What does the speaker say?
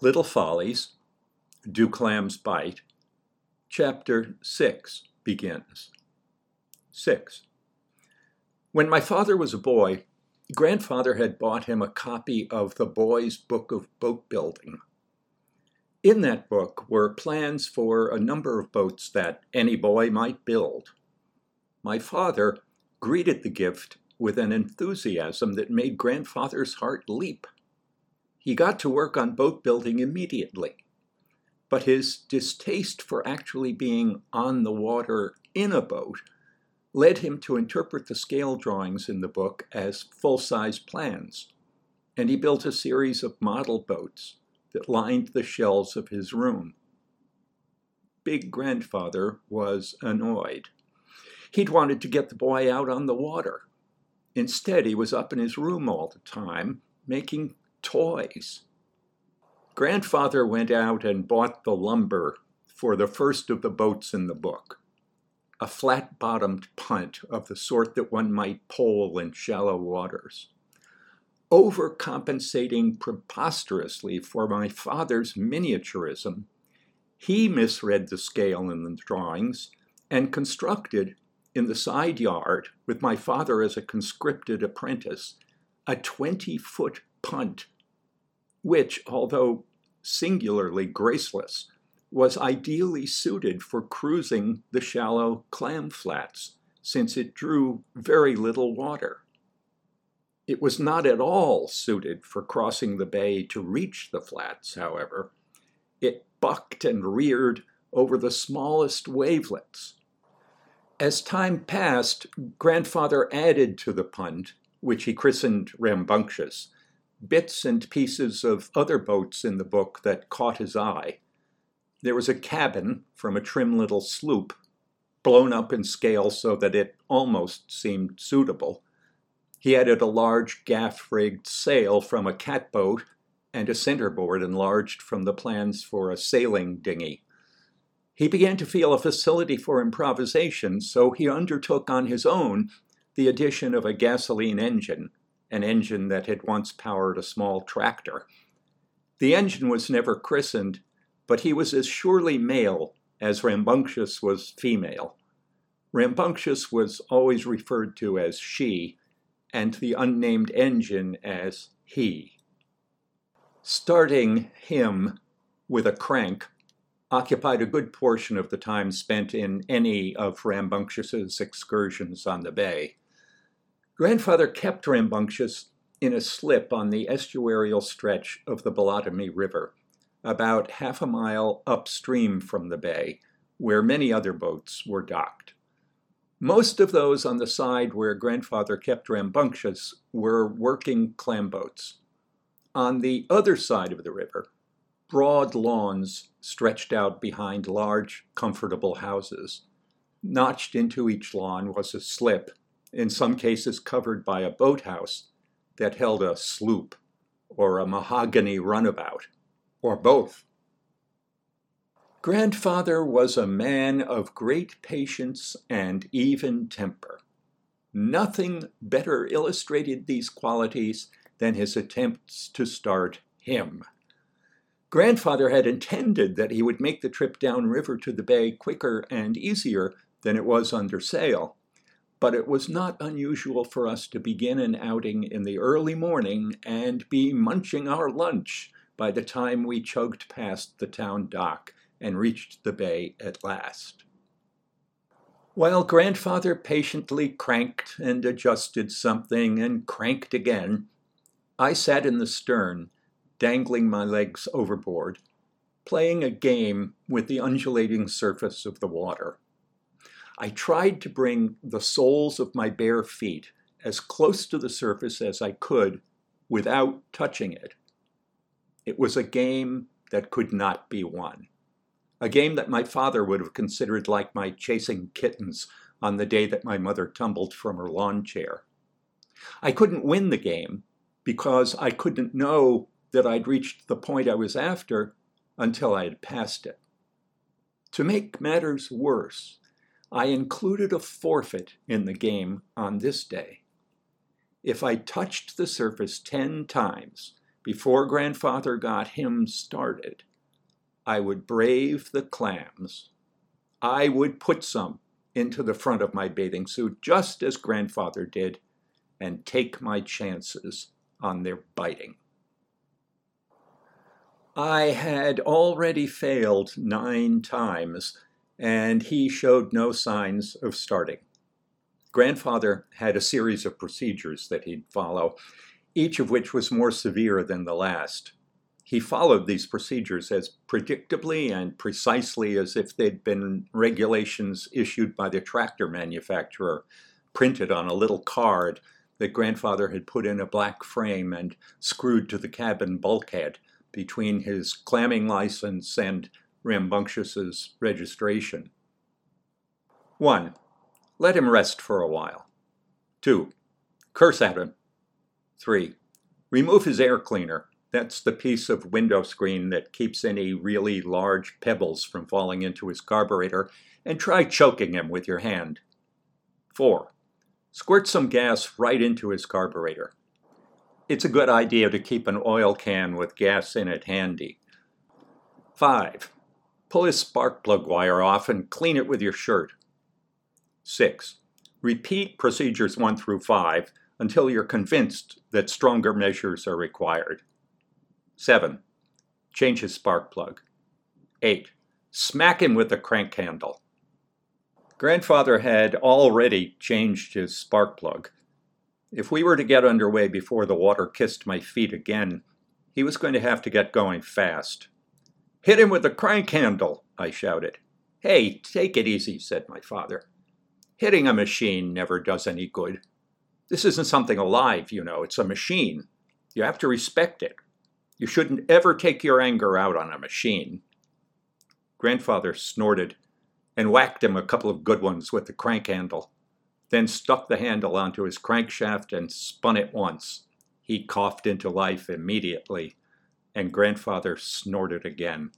Little Follies, Do Clams Bite, Chapter 6 begins. 6. When my father was a boy, grandfather had bought him a copy of the Boy's Book of Boat Building. In that book were plans for a number of boats that any boy might build. My father greeted the gift with an enthusiasm that made grandfather's heart leap. He got to work on boat building immediately, but his distaste for actually being on the water in a boat led him to interpret the scale drawings in the book as full size plans, and he built a series of model boats that lined the shelves of his room. Big grandfather was annoyed. He'd wanted to get the boy out on the water. Instead, he was up in his room all the time, making toys. Grandfather went out and bought the lumber for the first of the boats in the book a flat bottomed punt of the sort that one might pole in shallow waters. Overcompensating preposterously for my father's miniaturism, he misread the scale in the drawings and constructed, in the side yard, with my father as a conscripted apprentice, a 20 foot punt, which, although singularly graceless, was ideally suited for cruising the shallow clam flats, since it drew very little water. It was not at all suited for crossing the bay to reach the flats, however. It bucked and reared over the smallest wavelets. As time passed, grandfather added to the punt, which he christened Rambunctious, bits and pieces of other boats in the book that caught his eye. There was a cabin from a trim little sloop, blown up in scale so that it almost seemed suitable. He added a large gaff rigged sail from a catboat and a centerboard enlarged from the plans for a sailing dinghy. He began to feel a facility for improvisation, so he undertook on his own the addition of a gasoline engine, an engine that had once powered a small tractor. The engine was never christened, but he was as surely male as Rambunctious was female. Rambunctious was always referred to as she, and the unnamed engine as he. Starting him with a crank occupied a good portion of the time spent in any of Rambunctious's excursions on the bay. Grandfather kept Rambunctious in a slip on the estuarial stretch of the Bolotomy River about half a mile upstream from the bay, where many other boats were docked. Most of those on the side where grandfather kept rambunctious were working clam boats. On the other side of the river, broad lawns stretched out behind large, comfortable houses. Notched into each lawn was a slip, in some cases covered by a boathouse, that held a sloop or a mahogany runabout or both. Grandfather was a man of great patience and even temper. Nothing better illustrated these qualities than his attempts to start him. Grandfather had intended that he would make the trip downriver to the bay quicker and easier than it was under sail, but it was not unusual for us to begin an outing in the early morning and be munching our lunch by the time we chugged past the town dock and reached the bay at last. While grandfather patiently cranked and adjusted something and cranked again, I sat in the stern, dangling my legs overboard, playing a game with the undulating surface of the water. I tried to bring the soles of my bare feet as close to the surface as I could without touching it. It was a game that could not be won. A game that my father would have considered like my chasing kittens on the day that my mother tumbled from her lawn chair. I couldn't win the game because I couldn't know that I'd reached the point I was after until I had passed it. To make matters worse, I included a forfeit in the game on this day. If I touched the surface ten times before grandfather got him started, I would brave the clams. I would put some into the front of my bathing suit, just as grandfather did, and take my chances on their biting. I had already failed nine times, and he showed no signs of starting. Grandfather had a series of procedures that he'd follow, each of which was more severe than the last. He followed these procedures as predictably and precisely as if they'd been regulations issued by the tractor manufacturer, printed on a little card that grandfather had put in a black frame and screwed to the cabin bulkhead between his clamming license and Rambunctious's registration. 1. Let him rest for a while. 2. Curse at him. 3. Remove his air cleaner. That's the piece of window screen that keeps any really large pebbles from falling into his carburetor, and try choking him with your hand. 4. Squirt some gas right into his carburetor. It's a good idea to keep an oil can with gas in it handy. 5. Pull his spark plug wire off and clean it with your shirt. 6. Repeat procedures 1 through 5 until you're convinced that stronger measures are required. 7. Change his spark plug. 8. Smack him with the crank handle. Grandfather had already changed his spark plug. If we were to get underway before the water kissed my feet again, he was going to have to get going fast. Hit him with the crank handle, I shouted. Hey, take it easy, said my father. Hitting a machine never does any good. This isn't something alive, you know, it's a machine. You have to respect it. You shouldn't ever take your anger out on a machine. Grandfather snorted and whacked him a couple of good ones with the crank handle, then stuck the handle onto his crankshaft and spun it once. He coughed into life immediately, and grandfather snorted again.